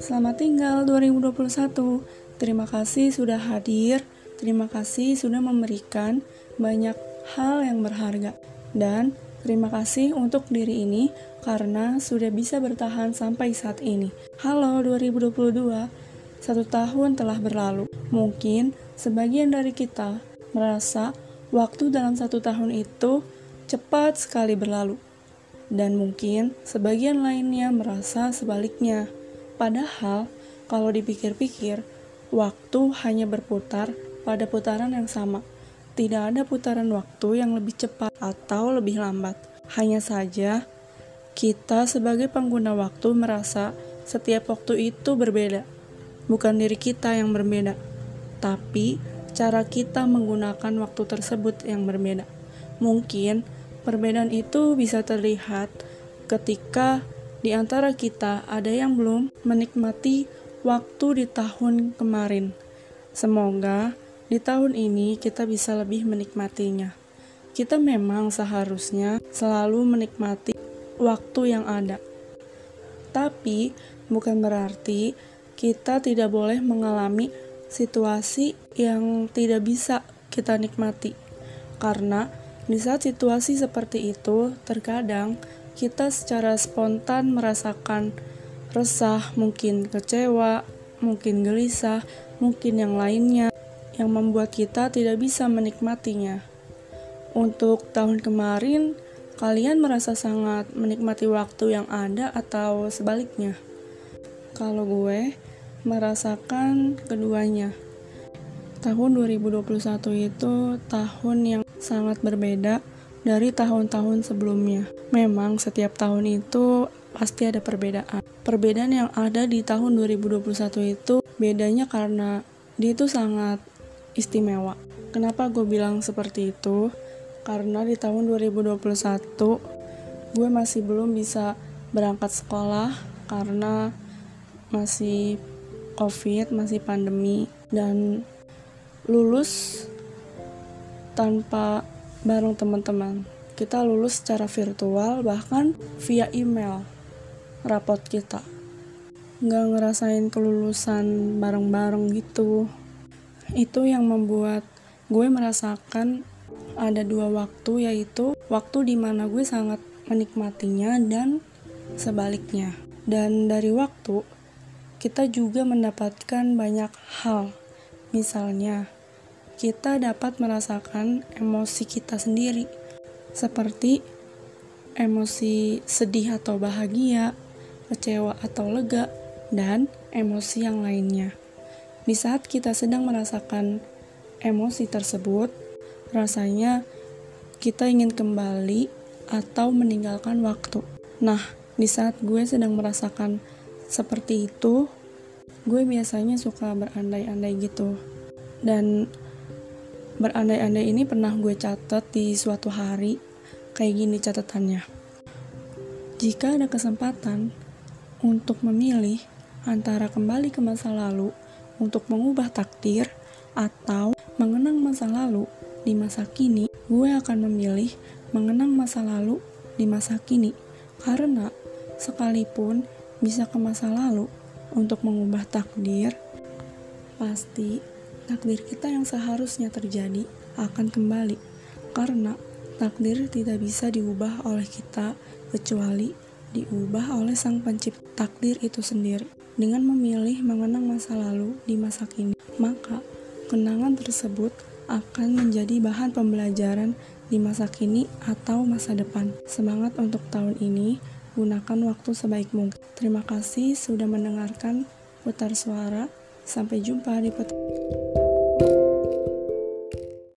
Selamat tinggal 2021. Terima kasih sudah hadir. Terima kasih sudah memberikan banyak hal yang berharga. Dan terima kasih untuk diri ini karena sudah bisa bertahan sampai saat ini. Halo 2022. Satu tahun telah berlalu. Mungkin sebagian dari kita merasa waktu dalam satu tahun itu cepat sekali berlalu. Dan mungkin sebagian lainnya merasa sebaliknya. Padahal, kalau dipikir-pikir, waktu hanya berputar pada putaran yang sama. Tidak ada putaran waktu yang lebih cepat atau lebih lambat. Hanya saja, kita sebagai pengguna waktu merasa setiap waktu itu berbeda. Bukan diri kita yang berbeda, tapi cara kita menggunakan waktu tersebut yang berbeda. Mungkin perbedaan itu bisa terlihat ketika di antara kita ada yang belum menikmati waktu di tahun kemarin. Semoga di tahun ini kita bisa lebih menikmatinya. Kita memang seharusnya selalu menikmati waktu yang ada. Tapi bukan berarti kita tidak boleh mengalami situasi yang tidak bisa kita nikmati. Karena di saat situasi seperti itu, terkadang kita secara spontan merasakan resah, mungkin kecewa, mungkin gelisah, mungkin yang lainnya yang membuat kita tidak bisa menikmatinya. Untuk tahun kemarin, kalian merasa sangat menikmati waktu yang ada atau sebaliknya? Kalau gue merasakan keduanya. Tahun 2021 itu tahun yang sangat berbeda dari tahun-tahun sebelumnya. Memang setiap tahun itu pasti ada perbedaan. Perbedaan yang ada di tahun 2021 itu bedanya karena dia itu sangat istimewa. Kenapa gue bilang seperti itu? Karena di tahun 2021 gue masih belum bisa berangkat sekolah karena masih covid, masih pandemi dan lulus tanpa bareng teman-teman. Kita lulus secara virtual, bahkan via email rapot kita. Nggak ngerasain kelulusan bareng-bareng gitu. Itu yang membuat gue merasakan ada dua waktu, yaitu waktu di mana gue sangat menikmatinya dan sebaliknya. Dan dari waktu, kita juga mendapatkan banyak hal. Misalnya, kita dapat merasakan emosi kita sendiri, seperti emosi sedih atau bahagia, kecewa atau lega, dan emosi yang lainnya. Di saat kita sedang merasakan emosi tersebut, rasanya kita ingin kembali atau meninggalkan waktu. Nah, di saat gue sedang merasakan seperti itu, gue biasanya suka berandai-andai gitu. Dan Berandai-andai ini pernah gue catat di suatu hari, kayak gini catatannya. Jika ada kesempatan untuk memilih antara kembali ke masa lalu untuk mengubah takdir atau mengenang masa lalu di masa kini, gue akan memilih mengenang masa lalu di masa kini karena sekalipun bisa ke masa lalu untuk mengubah takdir, pasti takdir kita yang seharusnya terjadi akan kembali karena takdir tidak bisa diubah oleh kita kecuali diubah oleh sang pencipta takdir itu sendiri. Dengan memilih mengenang masa lalu di masa kini, maka kenangan tersebut akan menjadi bahan pembelajaran di masa kini atau masa depan. Semangat untuk tahun ini, gunakan waktu sebaik mungkin. Terima kasih sudah mendengarkan putar suara. Sampai jumpa di putar.